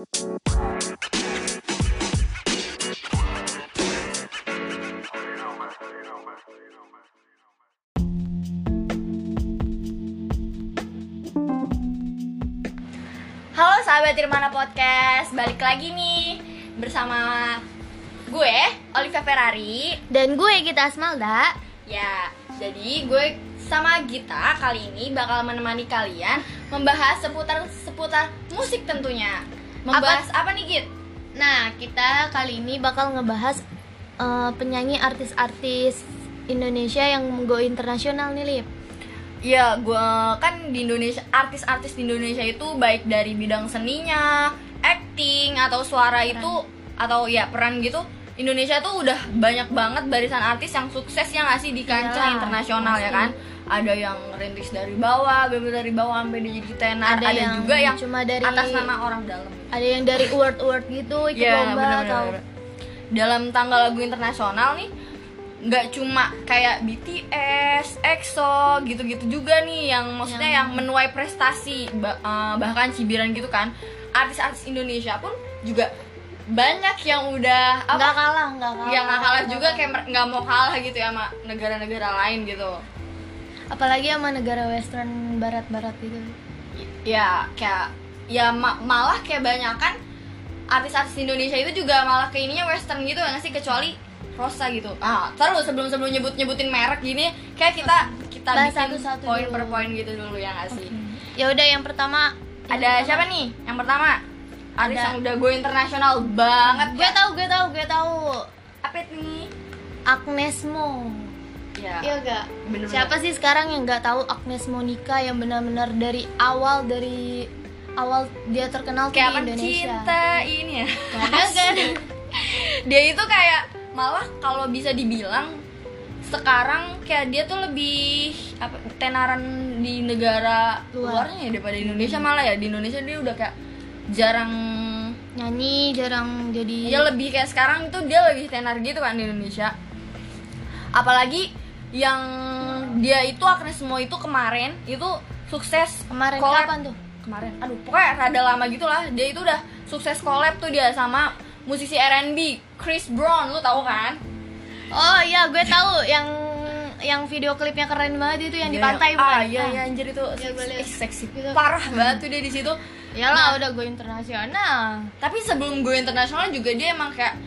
Halo sahabat Irmana Podcast, balik lagi nih bersama gue Olivia Ferrari. Dan gue Gita Asmalda Ya, jadi gue sama Gita kali ini bakal menemani kalian membahas seputar seputar musik tentunya. Membahas apa, nih Git? Nah, kita kali ini bakal ngebahas eh, penyanyi artis-artis Indonesia yang go internasional nih, Lip Ya, gue kan di Indonesia artis-artis di Indonesia itu baik dari bidang seninya, acting atau suara itu atau ya peran gitu. Indonesia tuh udah banyak banget barisan artis yang sukses yang ngasih di kancah Iyalah, internasional ya kan. Ada yang rintis dari bawah, bener dari bawah sampai dia jadi tenar. Ada Ada, yang juga yang cuma dari- atas nama orang dalam. Ada yang dari award-award gitu ikut Iya, lomba atau Dalam tanggal lagu internasional nih nggak cuma kayak BTS, EXO gitu-gitu juga nih yang maksudnya yang, menuai prestasi eh, bahkan cibiran gitu kan artis-artis Indonesia pun juga banyak yang udah nggak kalah, nggak kalah. yang nggak kalah juga kayak nggak mau kalah gitu ya sama negara-negara lain gitu Apalagi sama negara western barat-barat gitu. ya kayak ya ma- malah kayak banyak kan artis-artis Indonesia itu juga malah ke ininya western gitu ya nggak sih kecuali Rosa gitu ah terus sebelum sebelum nyebut nyebutin merek gini kayak kita kita Bahas bikin satu-satu poin dulu. per poin gitu dulu ya nggak sih Ya udah yang pertama ada siapa nih yang pertama artis Ada. yang udah go internasional banget Gue tahu, gue tahu, gue tahu. apa itu nih Agnes Mo. Ya Iya gak? bener-bener. Siapa sih sekarang yang nggak tahu Agnes Monica yang benar-benar dari awal dari awal dia terkenal tuh kayak di Indonesia. cinta ini ya kan? dia itu kayak malah kalau bisa dibilang sekarang kayak dia tuh lebih apa tenaran di negara Luar. luarnya ya daripada Indonesia malah ya di Indonesia dia udah kayak jarang Nyanyi jarang jadi ya lebih kayak sekarang itu dia lebih tenar gitu kan di Indonesia apalagi yang dia itu Agnes Mo itu kemarin itu sukses kemarin collab. kapan tuh? kemarin aduh pokoknya rada lama gitulah dia itu udah sukses collab tuh dia sama musisi R&B Chris Brown lu tahu kan Oh iya, gue tahu yang yang video klipnya keren banget itu yang di pantai ah iya Ah. iya anjir itu Iya, eh, seksi Gitu. parah banget tuh dia di situ Iyalah Nah. udah gue internasional. tapi sebelum gue internasional juga dia emang kayak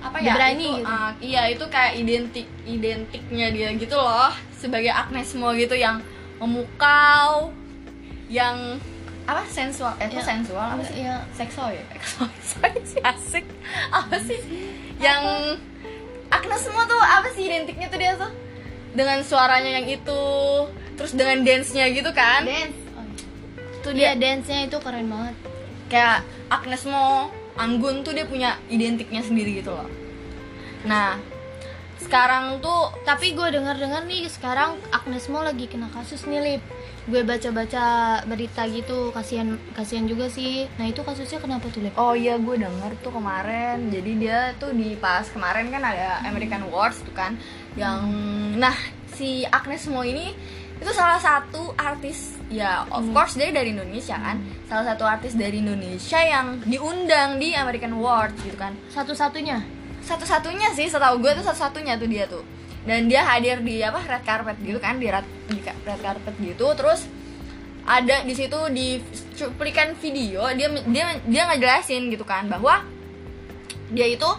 apa ya berani itu, gitu. ah, iya itu kayak identik identiknya dia gitu loh sebagai Agnes Mo gitu yang memukau yang apa sensual eh Ya. sensual apa sih Iya. seksual ya seksual asik apa sih yang Agnes Mo tuh apa sih identiknya tuh dia tuh dengan suaranya yang itu terus dengan dance-nya gitu kan Dance. Oh, tuh dia dia dance-nya itu keren banget. kayak Agnes Mo Anggun tuh dia punya identiknya sendiri gitu loh nah sekarang tuh Tapi gue dengar-dengar nih sekarang Agnes Mo lagi kena kasus nih Lip. Gue baca-baca berita gitu, kasihan kasihan juga sih. Nah, itu kasusnya kenapa tuh, Lip? oh iya gue denger tuh kemarin jadi dia tuh di pas kemarin kan ada American Awards tuh kan yang nah si Agnes Mo ini itu salah satu artis ya of course dia dari Indonesia kan? Salah satu artis dari Indonesia yang diundang di American Awards gitu kan? Satu-satunya. satu-satunya sih setahu gue tuh satu-satunya tuh dia tuh. Dan dia hadir di apa red carpet gitu kan? Di red, di red carpet gitu. Terus ada di situ di cuplikan video dia dia dia ngejelasin gitu kan bahwa dia itu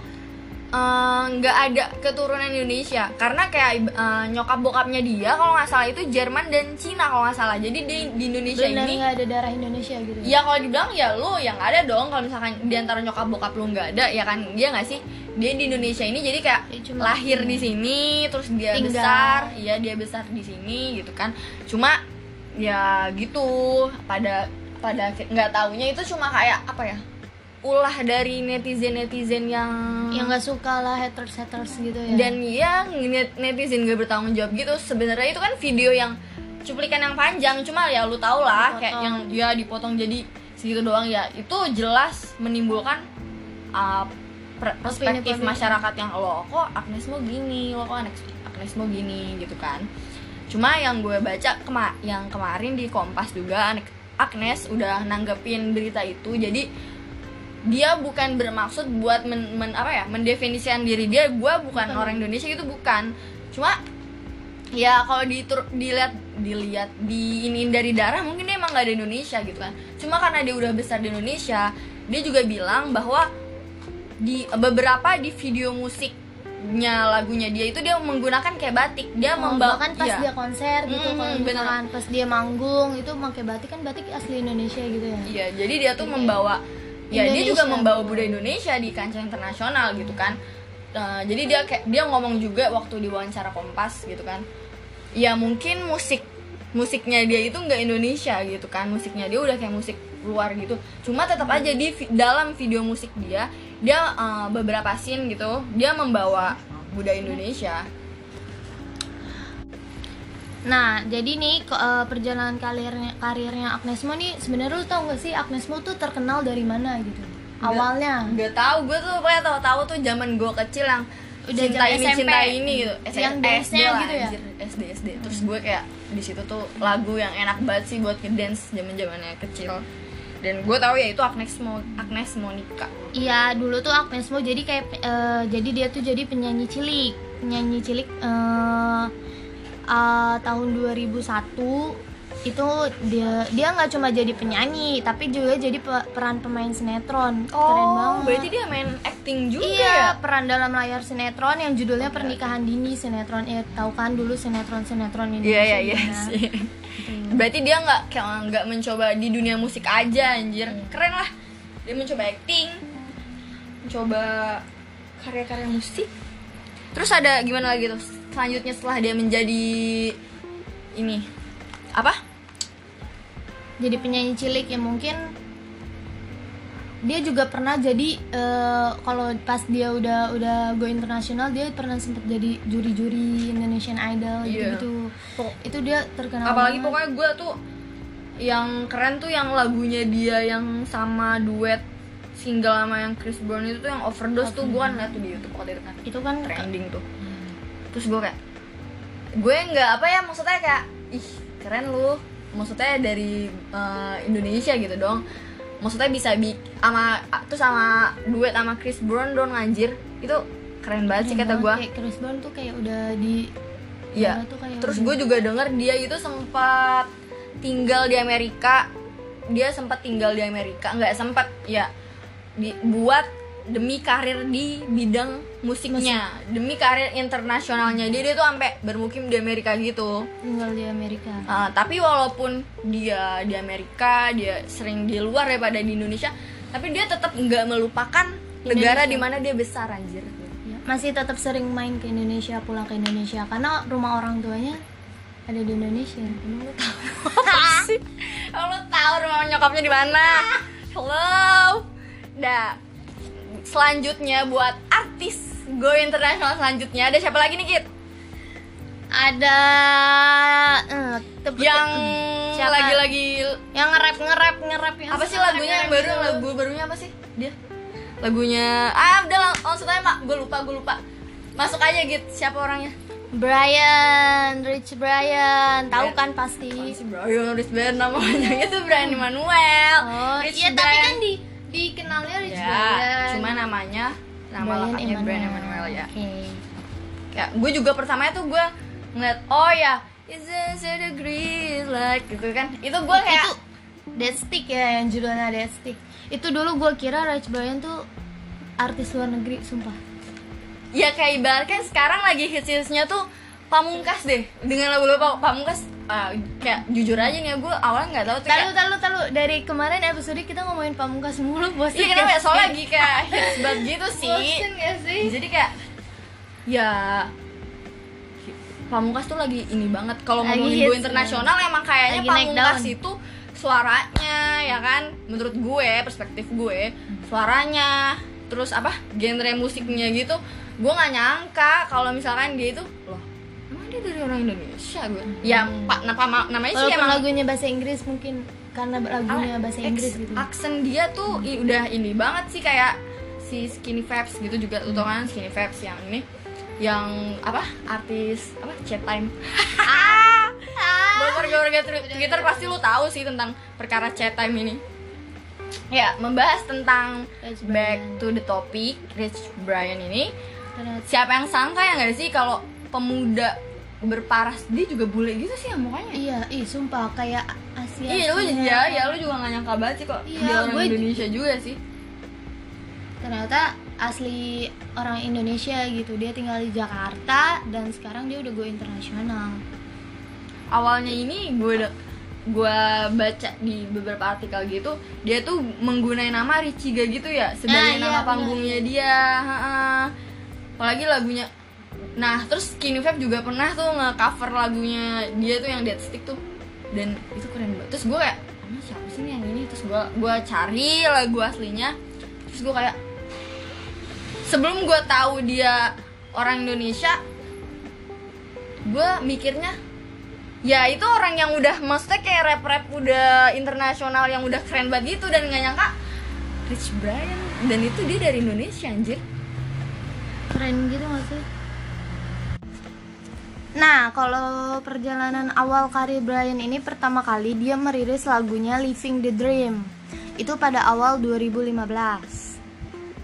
eh, nggak ada keturunan Indonesia. Karena kayak eh, nyokap bokapnya dia kalau nggak salah itu Jerman dan Cina kalau nggak salah. Jadi di, di Indonesia Benar ini nggak ada darah Indonesia gitu. Ya? Kalau dibilang ya lu yang ada dong. Kalau misalkan di antara nyokap bokap lu nggak ada ya kan? Dia nggak sih? Dia di Indonesia ini jadi kayak Ya, cuma- lahir di sini terus dia Tinggal. besar. Iya dia besar di sini gitu kan. Cuma ya gitu. Pada pada nggak taunya itu cuma kayak apa ya ulah dari netizen netizen yang yang nggak suka lah haters haters gitu ya. Dan ya net- netizen gak bertanggung jawab gitu. Sebenarnya itu kan video yang cuplikan yang panjang. Cuma ya lu tau lah kayak Dipotong. yang ya dipotong jadi segitu doang ya. Itu jelas menimbulkan uh, per- perspektif masyarakat yang lo kok Agnes mau gini? Lo kok Agnes, Agnes mau gini? Gitu kan. Cuma yang gue baca kema yang kemarin di Kompas juga Agnes udah nanggepin berita itu. Jadi dia bukan bermaksud buat men, men- apa ya mendefinisikan diri dia gue bukan Bukan. orang Indonesia itu bukan. Cuma ya kalau ditur dilihat dilihat di ini dari darah mungkin dia emang gak ada Indonesia gitu kan. Cuma karena dia udah besar di Indonesia dia juga bilang bahwa di beberapa di video musiknya lagunya dia itu dia menggunakan kayak batik. Dia Oh, membawa bahkan pas iya. dia konser gitu Mm, kalau pas dia manggung itu pakai batik kan batik asli Indonesia gitu ya? Iya, jadi dia tuh Jadi membawa ya dia Indonesia. juga membawa budaya Indonesia di kancah internasional gitu kan. Nah, jadi dia kayak dia ngomong juga waktu di wawancara Kompas gitu kan. Ya mungkin musik musiknya dia itu nggak Indonesia gitu kan. Musiknya dia udah kayak musik luar gitu. Cuma tetap aja di dalam video musik dia dia eh, beberapa scene gitu dia membawa budaya Indonesia. Nah, jadi nih ke- eh, perjalanan karirnya karirnya Agnes Mo nih sebenarnya lu tau gak sih Agnes Mo tuh terkenal dari mana gitu? Awalnya. Nggak tahu gue tuh pokoknya tahu-tahu tuh zaman gue kecil yang Udah cinta ini SMP. cinta ini gitu Yang SD dance-nya lah, gitu ya? anjir. SD SD terus gue kayak di situ tuh lagu yang enak banget sih buat ngedance zaman zamannya kecil dan gue tahu ya itu Agnes Mo Agnes Monica Iya, dulu tuh Agnes Mo jadi kayak eh, jadi dia tuh jadi penyanyi cilik. Penyanyi cilik eh eh, tahun 2001 itu dia dia nggak cuma jadi penyanyi tapi juga jadi pe- peran pemain sinetron. Keren banget. Oh, berarti dia main acting juga Iya, ya peran dalam layar sinetron yang judulnya Oke, Pernikahan Dini sinetron. Ya, tahu kan dulu sinetron-sinetron ini. Iya iya iya sih. Berarti dia nggak kayak nggak mencoba di dunia musik aja anjir. Iya. Keren lah. Dia mencoba acting, mencoba karya-karya musik. Terus ada gimana lagi tuh? Selanjutnya setelah dia menjadi ini apa? Jadi penyanyi cilik yang mungkin dia juga pernah jadi eh, kalau pas dia udah udah go internasional dia pernah sempet jadi juri-juri Indonesian Idol Iya. gitu itu dia terkenal Apalagi banget. pokoknya gue tuh yang keren tuh yang lagunya dia yang sama duet single sama yang Chris Brown itu tuh yang overdose tuh gue kan liat tuh di YouTube waktu itu kan itu kan trending tuh terus gue kayak gue nggak apa ya maksudnya kayak ih keren lu maksudnya dari eh, Indonesia gitu dong maksudnya bisa bi sama terus sama duet sama Chris Brown dong anjir itu keren banget sih kata gue Chris Brown tuh kayak udah di Iya. tuh kayak Terus gue juga denger dia itu sempat tinggal di Amerika. Dia sempat tinggal di Amerika, nggak sempat ya dibuat demi karir di bidang musiknya, demi karir internasionalnya. Dia dia tuh sampai bermukim di Amerika gitu. tinggal di Amerika Ah, tapi walaupun dia di Amerika, dia sering di luar daripada di Indonesia, tapi dia tetap nggak melupakan negara Indonesia. di mana dia besar anjir. Ya, masih tetap sering main ke Indonesia pulang ke Indonesia karena rumah orang tuanya ada di Indonesia Emang lu tahu sih? Tahu rumah nyokapnya di mana? Hello. Dah. Selanjutnya buat artis go internasional selanjutnya. Ada siapa lagi nih Kit? ada tep- Yang lagi-lagi yang nge-rap nge-rap nge-rap yang apa sih lagunya yang baru? gitu. Lagu barunya apa sih? Dia? Lagunya ah udah lang- langsung aja mak? Gue lupa gue lupa. Masuk aja Git siapa orangnya? Brian Rich Brian. Tahu kan pasti. Si Brian? Rich Brian namanya itu Brian Emmanuel oh Rich iya tapi Brian. kan di dikenalnya Rich ya Brian. cuma namanya nama lengkapnya Brian Emmanuel ya. Oke. Kayak gue juga pertamanya tuh gue ngeliat oh ya is this a degree like? Gitu kan. Itu gue kayak itu Dead Stick ya yang judulnya Dead Stick. Itu dulu gue kira Rich Brian tuh artis luar negeri sumpah. Ya kayak ibaratnya sekarang lagi hits-hitsnya tuh pamungkas deh. Dengan lagu-lagu Pa- pamungkas. Ah, kayak jujur aja nih gue awalnya nggak tahu tuh Tahu kayak tahu tahu dari kemarin episode kita ngomongin pamungkas mulu bosan iya kenapa ya? Soalnya lagi kayak hits banget gitu sih. Gak sih? Jadi kayak ya Pamungkas tuh lagi ini banget. Kalau ngomongin gue internasional emang kayaknya Lagi Pamungkas itu suaranya ya kan? Menurut gue perspektif gue suaranya terus apa? Genre musiknya gitu gue nggak nyangka kalau misalkan dia itu loh dari orang Indonesia gue. Ya pak nama namanya sih emang lagunya bahasa Inggris mungkin karena lagunya apa, bahasa Inggris gitu. aksen dia tuh i- udah ini banget sih kayak si Skinny Fabs gitu juga lu tau kan Skinny Fabs yang ini yang apa artis apa chat time. Buat warga-warga Twitter pasti lu tahu sih tentang perkara chat time ini. Ya membahas tentang Rich back Brian. to the topic Rich Brian ini. Siapa yang sangka ya nggak sih kalau pemuda berparas dia juga bule gitu sih ya mukanya Iya, ih sumpah kayak Asia. iya lu ya ya lu juga gak nyangka banget sih kok Iya, dia orang gue- Indonesia juga sih Ternyata asli orang Indonesia gitu. Dia tinggal di Jakarta dan sekarang dia udah go internasional. awalnya ini gue udah gue baca di beberapa artikel gitu dia tuh menggunakan nama Richiga gitu ya sebagai iya, nama benar. panggungnya dia ha-ha. apalagi lagunya nah terus Skinny Fab juga pernah tuh nge-cover lagunya dia tuh yang Dead Stick tuh. Dan itu keren banget. Terus gue kayak ini siapa sih nih yang ini? Terus gue gue cari lagu aslinya. Terus gue kayak sebelum gue tahu dia orang Indonesia gue mikirnya ya itu orang yang udah maksudnya kayak rap rap udah internasional yang udah keren banget gitu dan nggak nyangka Rich Brian. Dan itu dia dari Indonesia anjir. Keren gitu gak sih? Nah, kalau perjalanan awal karir Brian ini pertama kali dia merilis lagunya Living the Dream. Itu pada awal 2015.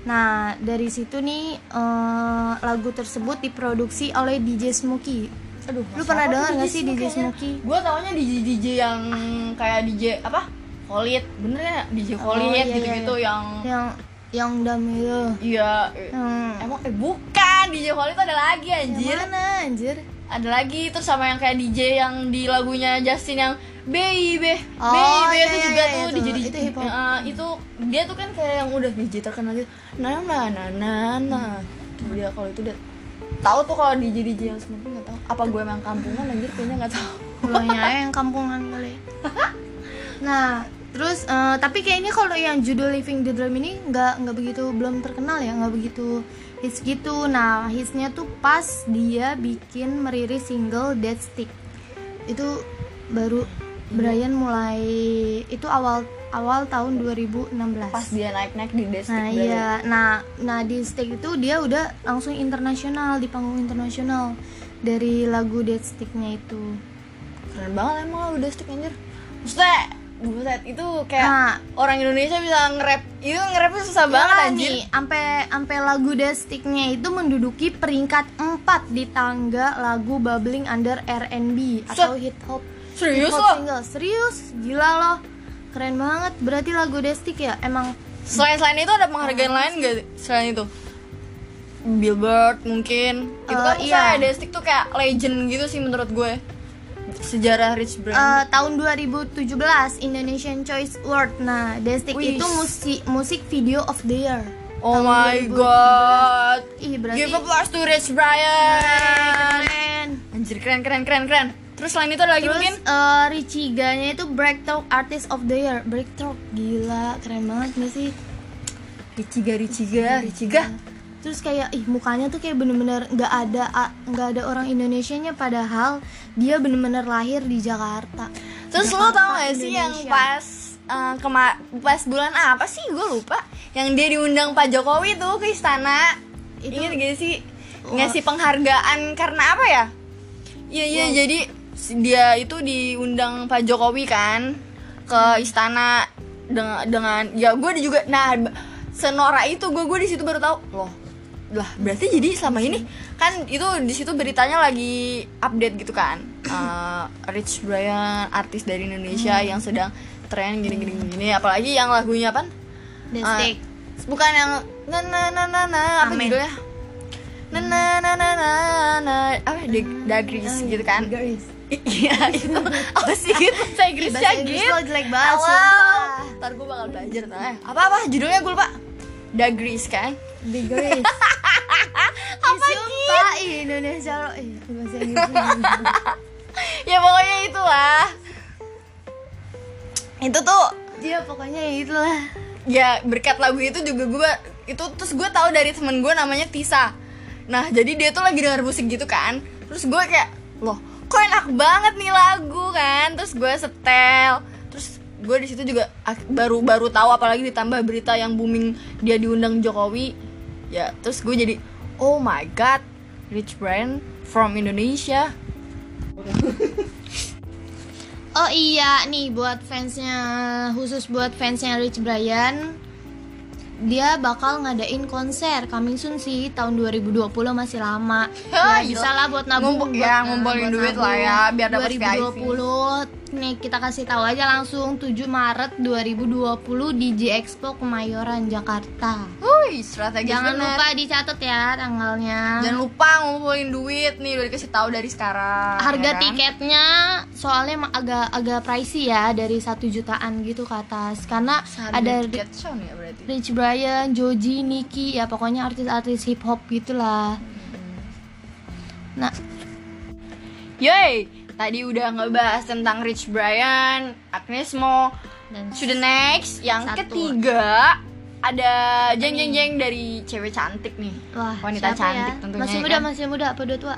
Nah, dari situ nih eh, lagu tersebut diproduksi oleh DJ Smokey. aduh Lu pernah dengar nggak sih DJ Smokey? gue taunya DJ DJ yang kayak DJ apa Khalid bener ya DJ Oh, Khalid iya, gitu iya, yang Yang yang dam itu. iya Yang emang eh bukan DJ Khalid ada lagi yang anjir mana anjir? Ada lagi terus sama yang kayak DJ yang di lagunya Justin yang Baby Oh, Baby iya, itu iya, juga iya, tuh itu. DJ DJ Itu hip hop. Eh, itu dia tuh kan kayak yang udah DJ terkenal gitu nah nah nah nah nah Tuh dia kalau itu dia tahu tuh kalau DJ DJ yang semua nggak tahu apa gue emang kampungan anjir kayaknya nggak tahu aja yang kampungan kali. Nah, terus eh, tapi kayaknya kalau yang judul Living the Dream ini nggak nggak begitu belum terkenal ya, nggak begitu hits gitu. Nah, hitsnya tuh pas dia bikin merilis single Dead Stick. Itu baru Brian mulai itu awal awal tahun 2016. pas dia naik naik di destik Nah iya, nah nah di Stick itu dia udah langsung internasional di panggung internasional dari lagu Dead Sticknya itu. keren banget emang lagu destik anjir maksudnya buset itu kayak Nah. orang Indonesia bisa nge-rap itu nge-rapnya susah banget anjir sampai sampai lagu Destiknya itu menduduki peringkat 4 di tangga lagu Bubbling Under R&B atau hip hop. Serius hip hop lo? single. Serius, gila loh. Keren banget. Berarti lagu Destik ya emang Selain selain itu ada penghargaan lain gak selain itu? Billboard mungkin. Itu Eh, kan iya. Destik tuh kayak legend gitu sih menurut gue. Sejarah Rich Brian. eh, tahun 2017 Indonesian Choice Award. Nah, Destik Wih. itu musik musik video of the year. oh my 2017. god. Ih, berarti Give applause to Rich Brian. keren. Anjir keren keren keren keren. Terus selain itu ada lagi Terus mungkin eh, Richiganya itu Breakthrough Artist of the Year. Breakthrough gila, keren banget gak sih? Richiga Richiga Richiga. Terus kayak ih mukanya tuh kayak bener-bener nggak ada a- nggak ada orang Indonesianya padahal dia bener-bener lahir di Jakarta. Terus lo Jakarta, tau gak sih yang Indonesia. pas eh, kema- pas bulan apa sih? Gue lupa. Yang dia diundang Pak Jokowi tuh ke istana. Itu- ingat gak sih? Ngasih penghargaan karena apa ya? Iya iya jadi si- dia itu diundang Pak Jokowi kan ke istana dengan dengan ya gue juga nah senora itu gue gue di situ baru tahu loh lah berarti jadi selama ini kan itu di situ beritanya lagi update gitu kan? Eh, Rich Brian artis dari Indonesia yang sedang tren gini gini gini apalagi yang lagunya apa? Destik. bukan yang na na na na na apa Amin. judulnya? Na na na na na na apa? The dagris gitu kan? Iya itu apa sih? Gitu bahasa Inggrisnya gitu. jelek banget, sumpah. ntar gue bakal belajar. Ntar. Eh, apa apa judulnya gue lupa dagris kan? The Grace. apa Sumpah, ih, Indonesia lo. Ih, bahasa Inggris. ya pokoknya itulah. Itu tuh Dia pokoknya ya itulah. ya berkat lagu itu juga gue itu terus gue tahu dari temen gue namanya Tisa. Nah jadi dia tuh lagi denger musik gitu kan. Terus gue kayak loh kok enak banget nih lagu kan? Terus gue setel gue di situ juga baru baru tahu apalagi ditambah berita yang booming dia diundang Jokowi. Ya terus gue jadi oh my god Rich Brian from Indonesia. Oh iya nih buat fansnya khusus buat fansnya Rich Brian dia bakal ngadain konser coming soon sih tahun 2020 masih lama. Ya, bisa lah buat nabung Ngumpul- buat- ya, ngumpulin duit nabung. lah ya, biar dapet 2020 nih kita kasih tahu aja langsung 7 Maret 2020 di J Expo Kemayoran Jakarta Wih, strategis jangan bener. lupa dicatat ya tanggalnya Jangan lupa ngumpulin duit nih udah dikasih tahu dari sekarang. harga ya kan? tiketnya soalnya agak agak pricey ya dari satu jutaan gitu ke atas karena Seharga ada tiket ya berarti. Rich Brian, Joji, Nicki, ya pokoknya artis-artis hip hop gitulah. Nah, Yoi, tadi udah ngebahas tentang Rich Brian, Agnes Mo, dan to the next. Yang Satu. ketiga ada jeng jeng jeng dari cewek cantik nih. wah, wanita siapa cantik ya? tentunya, Masih ya muda, kan? masih muda, apa udah tua?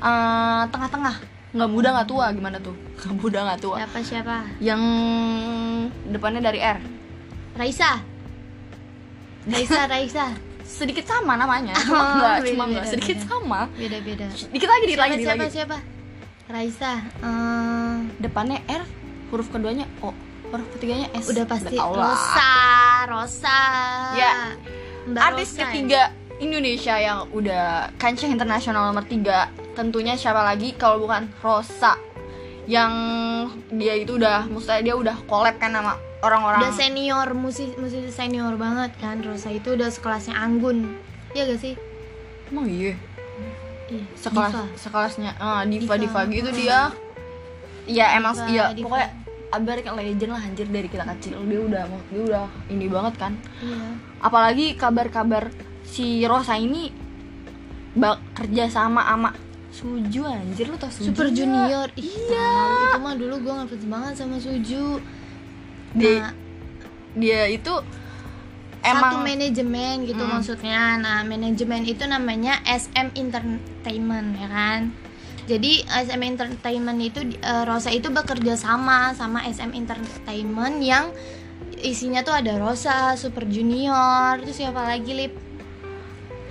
Eh, tengah-tengah, nggak muda nggak tua gimana tuh? Nggak muda nggak tua. Siapa siapa? Yang depannya dari R. Raisa. Raisa, Raisa. Sedikit sama namanya, Oh, cuma nggak, beda, cuma beda, nggak sedikit beda. sama. Beda-beda. Dikit lagi, dikit Siapa lagi, siapa lagi. siapa? Raisa. eh, Depannya R, huruf keduanya O, huruf ketiganya S. udah pasti tau lah. Rosa, Rosa. Ya. Mbak artis Rosa ya? ketiga Indonesia yang udah kancah internasional nomor tiga tentunya siapa lagi kalau bukan Rosa yang dia itu udah maksudnya dia udah collab kan sama orang-orang Udah senior, musisi musisi senior banget kan. Rosa itu udah sekelasnya Anggun. Iya gak sih? emang iya Iya, sekelas Diva. sekelasnya ah, diva diva, Diva. gitu Hmm. dia ya emang Diva, iya Diva. pokoknya Abar kan legend lah anjir dari kita kecil dia udah dia udah ini banget kan Iya. apalagi kabar-kabar si Rosa ini bak kerja sama sama Suju anjir lu tau Suju Super? Junior. Ih, tahu. itu mah dulu gue ngefans banget sama Suju. dia Nah, dia itu satu emang manajemen gitu Hmm. maksudnya. Nah, manajemen itu namanya SM Entertainment ya kan. Jadi SM Entertainment itu eh, Rosa itu bekerja sama sama SM Entertainment yang isinya tuh ada Rosa, Super Junior, terus siapa lagi lip?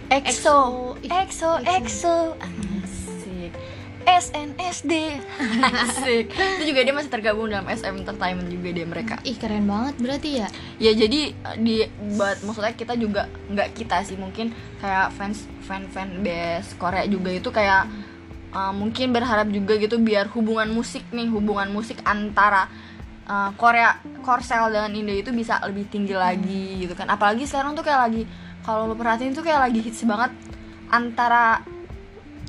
EXO Ih, EXO EXO asik SNSD asik. Itu juga dia masih tergabung dalam SM Entertainment juga dia mereka. Ih keren banget berarti ya. ya jadi eh, di buat maksudnya kita juga nggak kita sih mungkin kayak fans fan fan base Korea juga itu kayak uh, mungkin berharap juga gitu biar hubungan musik nih hubungan musik antara uh, Korea Korsel dengan Indo itu bisa lebih tinggi lagi gitu kan. Apalagi sekarang tuh kayak lagi kalau lo perhatiin tuh kayak lagi hits banget antara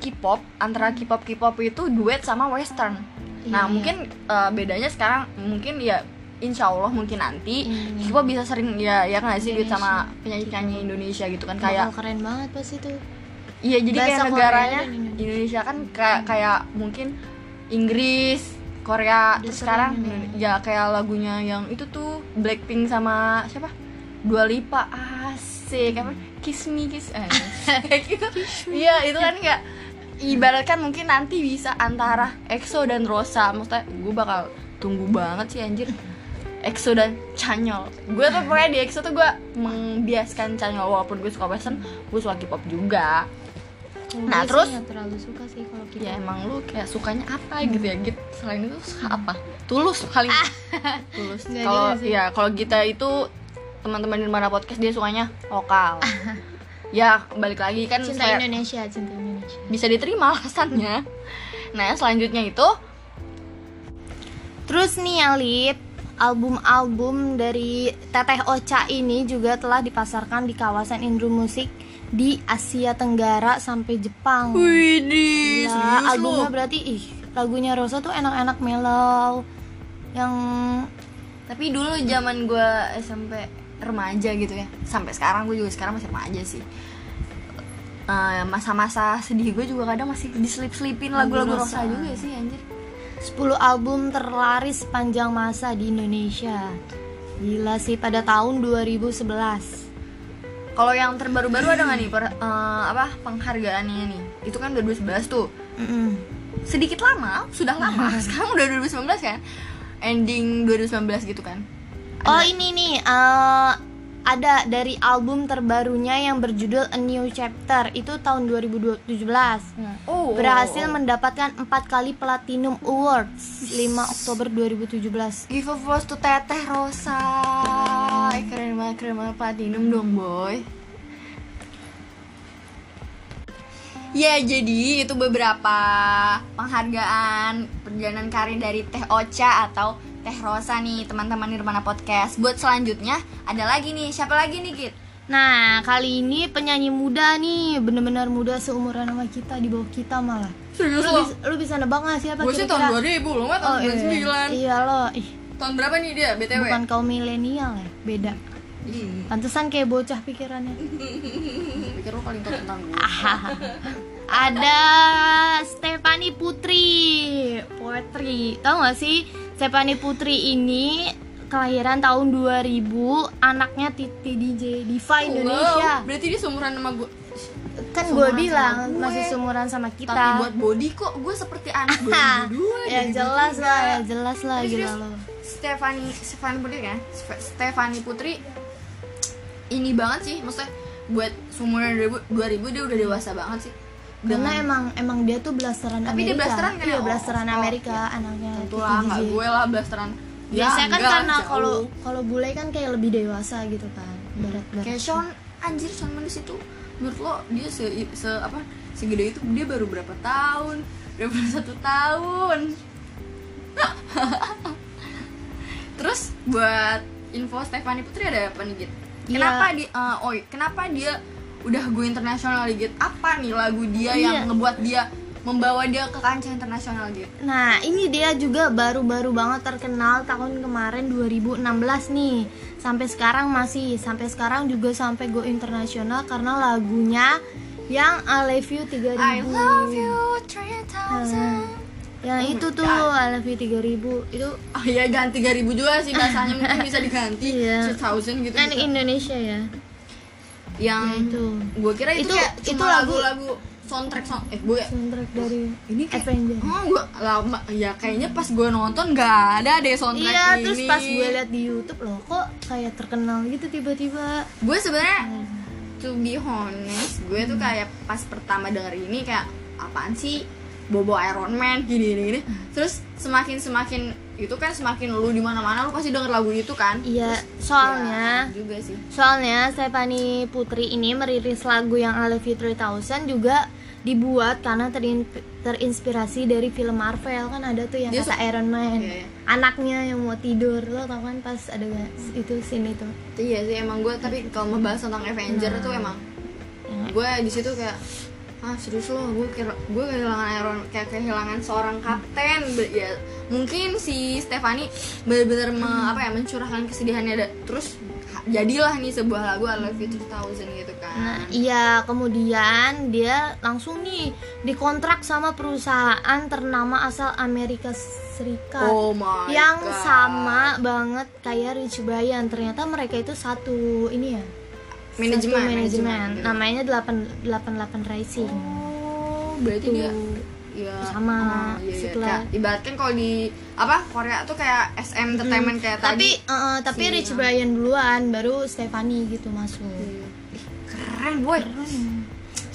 K-pop antara K-pop K-pop itu duet sama Western nah Iya. mungkin uh, bedanya sekarang mungkin ya Insya Allah mungkin nanti Hmm. K-pop bisa sering ya ya nggak sih duet Indonesia. sama penyanyi-penyanyi Indonesia gitu kan kayak keren banget pasti tuh. Iya jadi Bahasa kayak negaranya Indonesia. Indonesia kan kayak kayak mungkin Inggris, Korea, Udah terus sekarang ini. ya kayak lagunya yang itu tuh Blackpink sama siapa? Dua Lipa asik apa? Kiss me kiss eh, gitu. Iya itu kan kayak ibaratkan mungkin nanti bisa antara EXO dan Rosa. Maksudnya gue bakal tunggu banget sih anjir. EXO dan Chanyol gue tuh pokoknya di EXO tuh gue membiaskan Chanyol walaupun gue suka western gue suka K-pop juga. Nah, sih terus? terlalu suka sih kalau kita. ya emang lu kayak sukanya apa gitu ya gitu selain itu suka apa? Tulus paling tulus. Nggak kalau ya kalau kita itu teman-teman di mana podcast dia sukanya lokal ya balik lagi kan cinta saya Indonesia, cinta Indonesia. bisa diterima alasannya nah selanjutnya itu Terus nih Alip, album-album dari Teteh Ocha ini juga telah dipasarkan di kawasan Indro Musik di Asia Tenggara sampai Jepang. Widih, Gila, albumnya berarti ih, lagunya Rosa tuh enak-enak mellow. Yang tapi dulu zaman gue SMP remaja gitu ya sampai sekarang gue juga sekarang masih remaja sih Eh, masa-masa sedih gue juga kadang masih diselip-selipin Lagu lagu-lagu Rosa. Rosa juga sih anjir 10 album terlaris sepanjang masa di Indonesia. Gila sih pada tahun 2011. Kalau yang terbaru-baru ada nggak nih per- eh, apa penghargaannya nih? Itu kan 2011 tuh. Mm-mm. Sedikit lama, sudah lama. Sekarang udah 2019 kan? Ending 2019 gitu kan. Oh ini nih eh, ada dari album terbarunya yang berjudul A New Chapter. Itu tahun 2017 Oh, berhasil mendapatkan empat kali Platinum Awards 5 Oktober 2017 Give a voice to Teteh Rosa. Eh, keren banget, keren banget platinum dong, boy. Ya, jadi itu beberapa penghargaan perjalanan karir dari Teh Ocha atau Teh Rosa nih, teman-teman Nirvana Podcast. Buat selanjutnya ada lagi nih, siapa lagi nih, Kit? Nah kali ini penyanyi muda nih bener-bener muda seumuran sama kita di bawah kita malah. Serius lu, bisa, lu bisa nebak gak siapa Gue sih tahun 2000, lo mah tahun Oh, iya. 99 Iya lo, ih. Tahun berapa nih dia, BTW? bukan kaum milenial ya, beda. Pantesan kayak bocah pikirannya. Pikir lo paling tau tentang gue Ada Stefani Putri. Poetry. Tahu gak sih? Stefani Putri ini kelahiran tahun 2000 Anaknya Titi DJ Diva Indonesia Wow, berarti dia seumuran sama gue Kan gue bilang gue. masih seumuran sama kita. Tapi buat body kok gue seperti anak 2002 Ya jelas lah, ya jelas lah gila dia- lo. Stefani Stefani Putri kan? Ste- Stefani Putri ini banget sih. Maksudnya buat seumuran 2000, 2000 dia udah dewasa banget sih Karena emang emang dia tuh blasteran Tapi dia Amerika. blasteran kan Iya, ya? blasteran Oh, Amerika iya. anaknya. tentu Titi lah nggak gue lah blasteran Biasanya kan karena kalau kalau bule kan kayak lebih dewasa gitu kan. Berat berat. kayak Sean anjir Sean Mendes itu menurut lo dia se, se apa segede itu dia baru berapa tahun berapa satu tahun terus buat info Stefani Putri ada apa nih Git? Iya. Kenapa dia eh, oh kenapa dia udah go internasional nih, Git? Apa nih lagu dia Iya. yang ngebuat dia membawa dia ke kancah internasional gitu? Nah, ini dia juga baru-baru banget terkenal tahun kemarin 2016 nih. Sampai sekarang masih sampai sekarang juga sampai go internasional karena lagunya yang I Love You 3000. I love you 3000 Yang Oh itu tuh God. I Love You 3000 itu Oh iya ganti 3000 juga sih bahasanya mungkin bisa diganti Iya. 2000 gitu. kan gitu. Indonesia ya. Yang Ya, itu. gue kira itu, Itu- kayak itu cuma lagu- lagu-lagu soundtrack song eh gue Soundtrack dari ini kayak Avenger. Oh, gua lama ya kayaknya pas gue nonton nggak ada deh soundtrack Iya, ini. terus pas gue liat di YouTube loh, kok kayak terkenal gitu tiba-tiba. gue sebenarnya to be honest, gue tuh kayak pas pertama denger ini kayak apaan sih bobo Iron Man gini gini, gini. Terus semakin semakin itu kan semakin lu di mana-mana lu pasti denger lagu itu kan. Iya, Terus, soalnya ya, juga sih. soalnya Stephanie Putri ini merilis lagu yang I Love You 3000 juga dibuat karena terin- terinspirasi dari film Marvel kan ada tuh yang Dia kata Iron Man Iya, iya. anaknya yang mau tidur lo tau kan pas ada itu scene itu Iya sih emang gue tapi kalau membahas tentang Avenger Nah. itu emang Yang- gue di situ kayak ah serius loh gue kira gue kehilangan Iron kayak kehilangan seorang kapten ya mungkin si Stefani benar-benar apa ya mencurahkan kesedihannya terus jadilah nih sebuah lagu I Love You 2000 gitu kan Nah, iya, kemudian dia langsung nih dikontrak sama perusahaan ternama asal Amerika Serikat. oh my yang God. sama banget kayak Rich Brian. Ternyata mereka itu satu ini ya. Manajemen, satu manajemen. gitu. Namanya 888 Racing. oh berarti Tuh. dia ya Sama, oh, iya, iya. setelah- Kayak, ibaratkan kalau di apa Korea tuh kayak SM Entertainment kayak tapi tadi eh, eh, tapi Si- Rich Brian duluan baru Stephanie gitu masuk. Ih, keren boy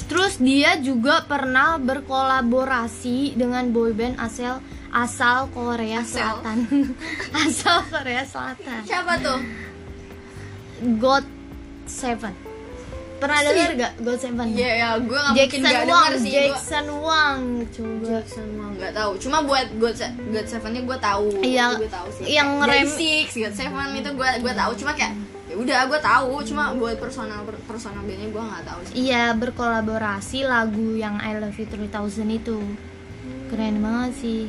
Terus dia juga pernah berkolaborasi dengan boyband asal asal Korea Asal? Selatan. asal Korea Selatan. siapa tuh God Seven. Pernah dengar gak God Seven? Iya ya, gue gak mungkin Jackson gak Wang, denger sih gua- Jackson Wang coba. Jackson Wang nggak tahu. Cuma buat God Se- God Seven-nya gue tahu. Iya, gue tahu sih. yang Day Six, God Seven itu gue gue tahu. Cuma kayak ya udah gue tahu. Cuma buat personal personal bandnya gue nggak tahu sih. Iya, berkolaborasi lagu yang I Love You 3000 itu. Keren banget sih.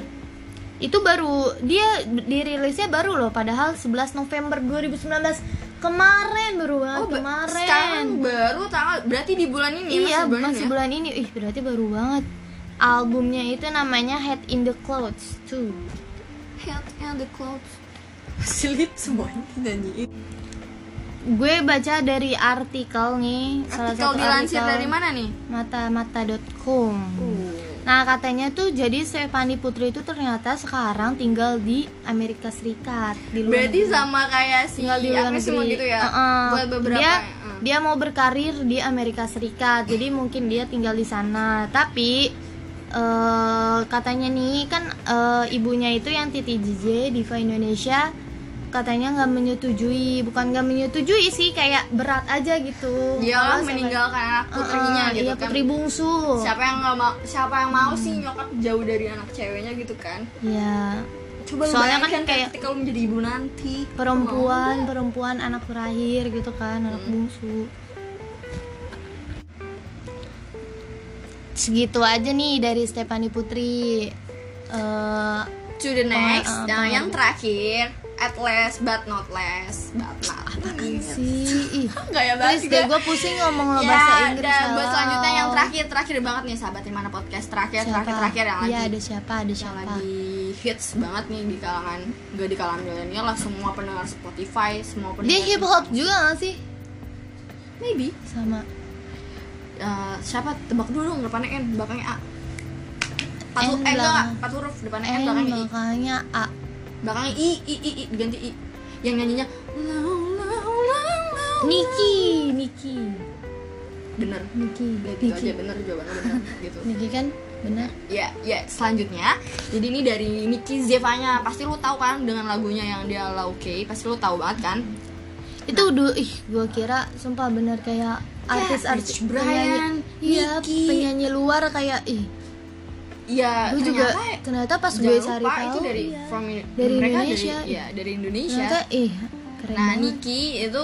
Itu baru dia dirilisnya baru loh padahal 11 November 2019. Kemarin baru banget ba- kemarin. sekarang baru tanggal berarti di bulan ini iya, masih bulan masih ini ya? bulan ini. Ih, berarti baru banget. Albumnya itu namanya Head in the Clouds tuh. Head and the Clouds. Sulit semuanya nyanyiin. Gue baca dari artikel nih, salah Artikel satu dilansir artikel dari mana nih? mata-mata.com. Uh. Nah katanya tuh jadi Stefani Putri itu ternyata sekarang tinggal di Amerika Serikat di luar Berarti negeri. sama kayak si tinggal di luar negeri gitu ya. Uh-uh. Buat beberapa. dia uh. dia mau berkarir di Amerika Serikat jadi mungkin dia tinggal di sana tapi eh, katanya nih kan eh, ibunya itu yang Titi DJ Diva Indonesia katanya nggak menyetujui bukan nggak menyetujui sih kayak berat aja gitu. Dia meninggalkan anak putrinya Uh-uh, gitu iya, kan. putri bungsu. Siapa yang nggak mau siapa yang mau sih nyokap jauh dari anak ceweknya gitu kan. ya Coba Soalnya kan bayangkan kayak- ketika lu menjadi ibu nanti. perempuan perempuan anak terakhir gitu kan anak Hmm. bungsu. Segitu aja nih dari Stefani Putri. Eh, To the next, uh, nah, pengen- yang terakhir, at last but not less, but not apaan sih? Ih. Gaya banget Please deh gue pusing ngomong Ya, bahasa Inggris dan buat salah. selanjutnya yang terakhir terakhir banget nih sahabat di mana podcast terakhir siapa? terakhir terakhir yang lagi. Iya ada siapa ada yang siapa? lagi hits banget nih di kalangan gak di kalangan milenial lah semua pendengar Spotify semua pendengar dia hip hop juga gak sih? Maybe. Sama. Eh, siapa? Tebak dulu dong depannya N belakangnya A. Empat N huruf eh enggak empat huruf depannya N N belakangnya I. makanya A belakangnya I I I I diganti I. Yang nyanyinya. Niki Niki. Bener. Niki Ya, gitu Niki. aja bener jawabannya bener gitu. Niki kan benar ya ya selanjutnya. Jadi ini dari Nicky Zevanya. Pasti lu tahu kan dengan lagunya yang dia Lauke pasti lu tahu banget kan? Itu dulu ih gue kira sumpah bener kayak artis-artis Rich Brian, iya Nicki. penyanyi luar kayak ih Iya, gue juga ternyata pas gue lupa cari tahu itu dari iya. from Dari mereka Indonesia. dari ya dari Indonesia. ternyata ih keren Nah, banget Niki itu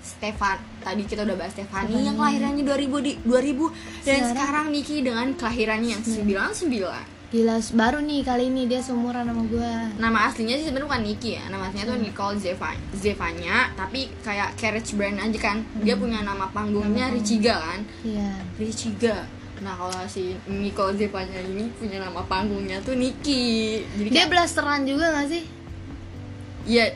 Stefan tadi kita udah bahas Stefani Stefani. yang kelahirannya 2000 di 2000 dan Sekarang- sekarang Niki dengan kelahirannya yang 99. gila baru nih kali ini dia seumuran sama gue Nama aslinya sih sebenarnya bukan Niki ya. Nama aslinya tuh Hmm. Nicole Zevanya, Zevanya, tapi kayak carriage brand aja kan. Dia Hmm. punya nama panggungnya Nama Richiga kan. iya Richiga. Nah, kalau si Nicole Zevanya ini punya nama panggungnya tuh Niki. Jadi dia kayak blasteran juga gak sih Iya,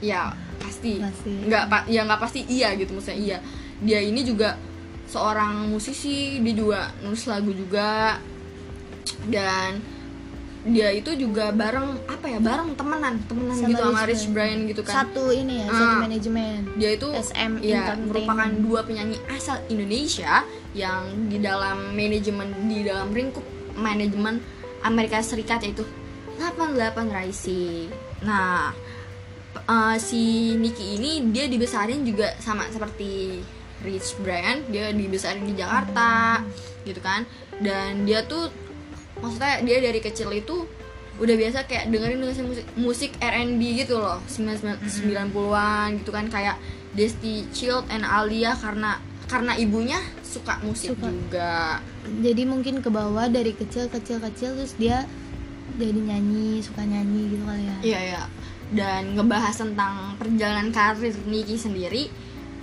ya pasti. Pasti. Nggak pa- ya nggak pasti iya gitu maksudnya iya. Dia ini juga seorang musisi, dia juga nulis lagu juga. Dan dia itu juga bareng apa ya? Bareng temenan, temenan Sama gitu sama Rich Brian gitu kan. satu ini ya satu Ah. manajemen Dia itu SM ya merupakan dua penyanyi asal Indonesia yang di dalam manajemen di dalam lingkup manajemen Amerika Serikat yaitu 88 Rising. Nah, eh, si Nicky ini dia dibesarin juga sama seperti Rich Brian, dia dibesarin di Jakarta gitu kan. Dan dia tuh maksudnya dia dari kecil itu udah biasa kayak dengerin dengerin musik musik R&B gitu loh 90-an gitu kan kayak Desti Child and Alia karena karena ibunya suka musik Suka. juga jadi mungkin ke bawah dari kecil kecil kecil terus dia jadi nyanyi suka nyanyi gitu kali ya Iya ya. Dan ngebahas tentang perjalanan karir Niki sendiri.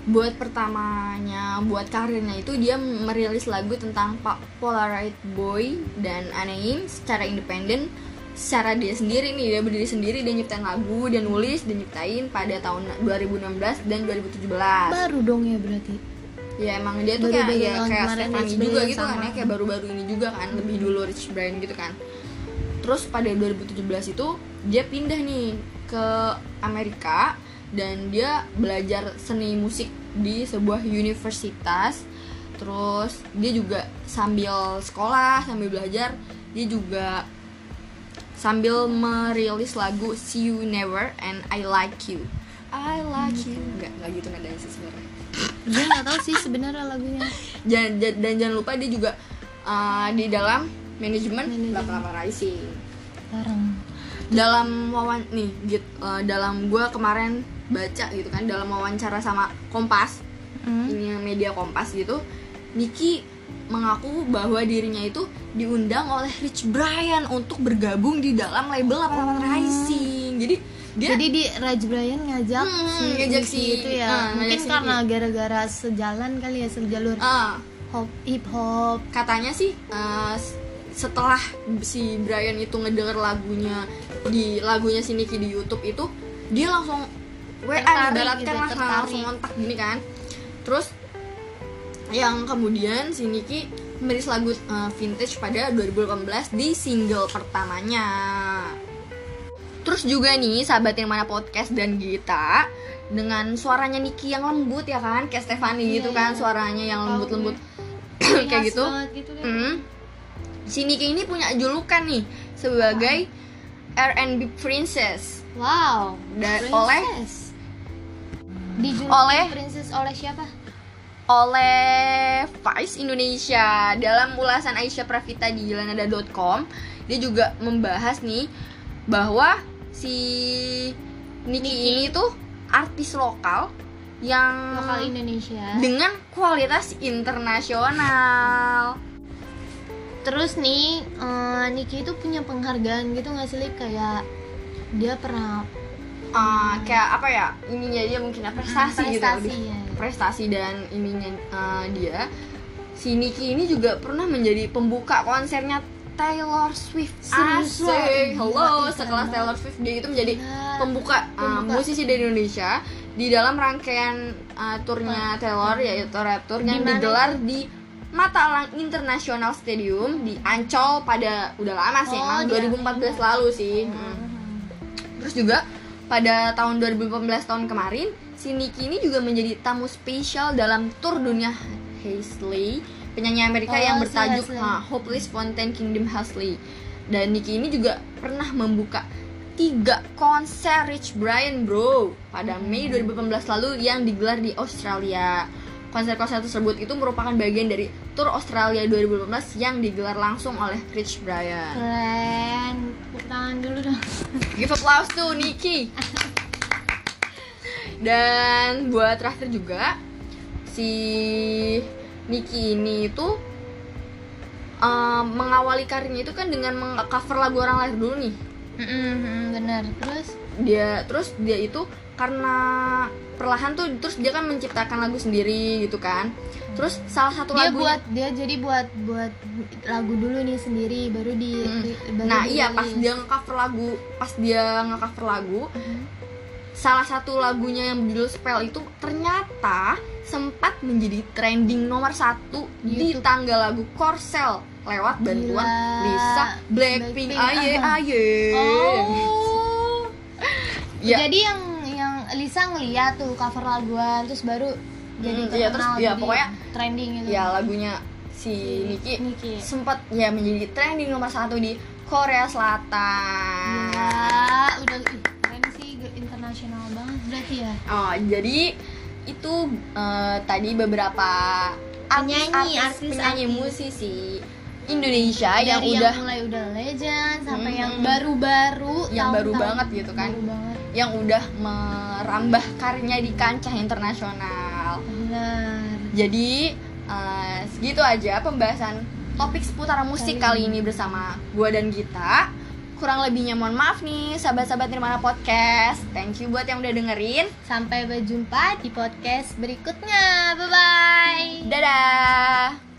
Buat pertamanya, buat karirnya itu dia merilis lagu tentang Pak Polaroid Boy dan Anaim secara independen. Secara dia sendiri nih, dia berdiri sendiri, dia nyiptain lagu, dia nulis, dia nyiptain pada tahun 2016 dan 2017. baru dong ya berarti Ya emang dia tuh kayak ya kayak Rich juga gitu kan ya kayak baru-baru ini juga kan lebih dulu Rich Brian gitu kan. Terus pada 2017 itu dia pindah nih ke Amerika dan dia belajar seni musik di sebuah universitas. Terus dia juga sambil sekolah, sambil belajar, dia juga sambil merilis lagu See You Never and I Like You. I like you. Enggak, enggak gitu nadanya sih sebenarnya gue nggak tahu sih sebenarnya lagunya. Dan, dan, dan jangan lupa dia juga uh, di dalam manajemen. 88 Rising. Dalam wawan nih gitu, uh, dalam gua kemarin baca gitu kan dalam wawancara sama Kompas Hmm. ini media Kompas gitu Niki mengaku bahwa dirinya itu diundang oleh Rich Brian untuk bergabung di dalam label 88 Rising. Jadi dia jadi di Raj Brian ngajak Hmm, si ngajak si- itu ya. ah, mungkin si karena gara-gara sejalan kali ya sejalur ah, hop hip hop. Katanya sih uh, setelah si Brian itu ngedenger lagunya di lagunya si Nicky di YouTube itu dia langsung WA Tertarik ibaratkan gitu, lah langsung kontak gini kan. Terus yang kemudian si Nicky merilis lagu uh, vintage pada 2018 di single pertamanya. Terus juga nih sahabat yang mana podcast dan Gita dengan suaranya Niki yang lembut ya kan kayak Stefani Iya, gitu kan iya. suaranya yang lembut-lembut kayak gitu. gitu kan. Hmm. Si Niki ini punya julukan nih sebagai R&B princess Wow. dan oleh. Dijuluki Oleh- princess oleh siapa? oleh Vice Indonesia dalam ulasan Aisyah Pravita di jelanada.com dia juga membahas nih bahwa si Niki, ini tuh artis lokal yang Lokal Indonesia. dengan kualitas internasional. Terus nih, eh, Niki itu punya penghargaan gitu nggak sih Lip? kayak dia pernah Uh, kayak apa ya ininya dia mungkin apa, prestasi, gitu prestasi, lebih. ya. prestasi dan ininya uh, dia si Niki ini juga pernah menjadi pembuka konsernya Taylor Swift Asik, Wak? hello Gila, sekelas keren Taylor Swift dia itu menjadi Gila. pembuka, uh, Pembuka. musisi dari Indonesia di dalam rangkaian uh, turnya Taylor yaitu Rap Tour yang Di mana digelar di Matalang International Stadium di Ancol pada udah lama sih Oh, emang di 2014 lalu sih Hmm. Terus juga pada tahun 2018 tahun kemarin, si Nicki ini juga menjadi tamu spesial dalam tur dunia Hazley, penyanyi Amerika Oh, yang bertajuk ah, Hopeless Fountain Kingdom Hazley. Dan Nicki ini juga pernah membuka tiga konser Rich Brian bro pada Mei 2018 lalu yang digelar di Australia. Konser-konser tersebut itu merupakan bagian dari tur Australia 2018 yang digelar langsung oleh Rich Brian. Keren. Tepuk tangan dulu dong. Give applause to Niki. Dan buat terakhir juga si Niki ini itu um, mengawali karirnya itu kan dengan meng-cover lagu orang lain dulu nih. Mm-mm, bener. Terus Dia terus dia itu karena perlahan tuh terus dia kan menciptakan lagu sendiri gitu kan. Terus salah satu dia lagu buat dia jadi buat buat lagu dulu nih sendiri baru di Mm. baru Nah, iya pas dia nge-cover lagu, pas dia nge-cover lagu, Mhm. salah satu lagunya yang berjudul Spell itu ternyata sempat menjadi trending nomor satu di YouTube. tangga lagu Korsel lewat bantuan Gila. Lisa Blackpink Blackpink, aye aye Oh. Ya. Jadi yang yang Lisa ngeliat tuh cover laguan terus baru jadi Hmm, iya, terus, terkenal, ya, jadi pokoknya- trending gitu. ya lagunya si Niki Niki. sempat ya menjadi trending nomor satu di Korea Selatan Ya, udah keren sih internasional banget berarti ya. Oh, jadi itu eh, tadi beberapa Penyanyi, artis, artis, penyanyi artis. musisi Indonesia yang Dari udah mulai udah legend sampai Mm-mm. yang baru-baru Yang baru banget gitu kan. Baru banget. yang udah merambah karirnya di kancah internasional. Benar. Jadi eh, segitu aja pembahasan topik seputar musik kali ini bersama gua dan Gita. Kurang lebihnya mohon maaf nih sahabat-sahabat Nirmana Podcast. Thank you buat yang udah dengerin. Sampai berjumpa di podcast berikutnya. Bye bye. Dadah.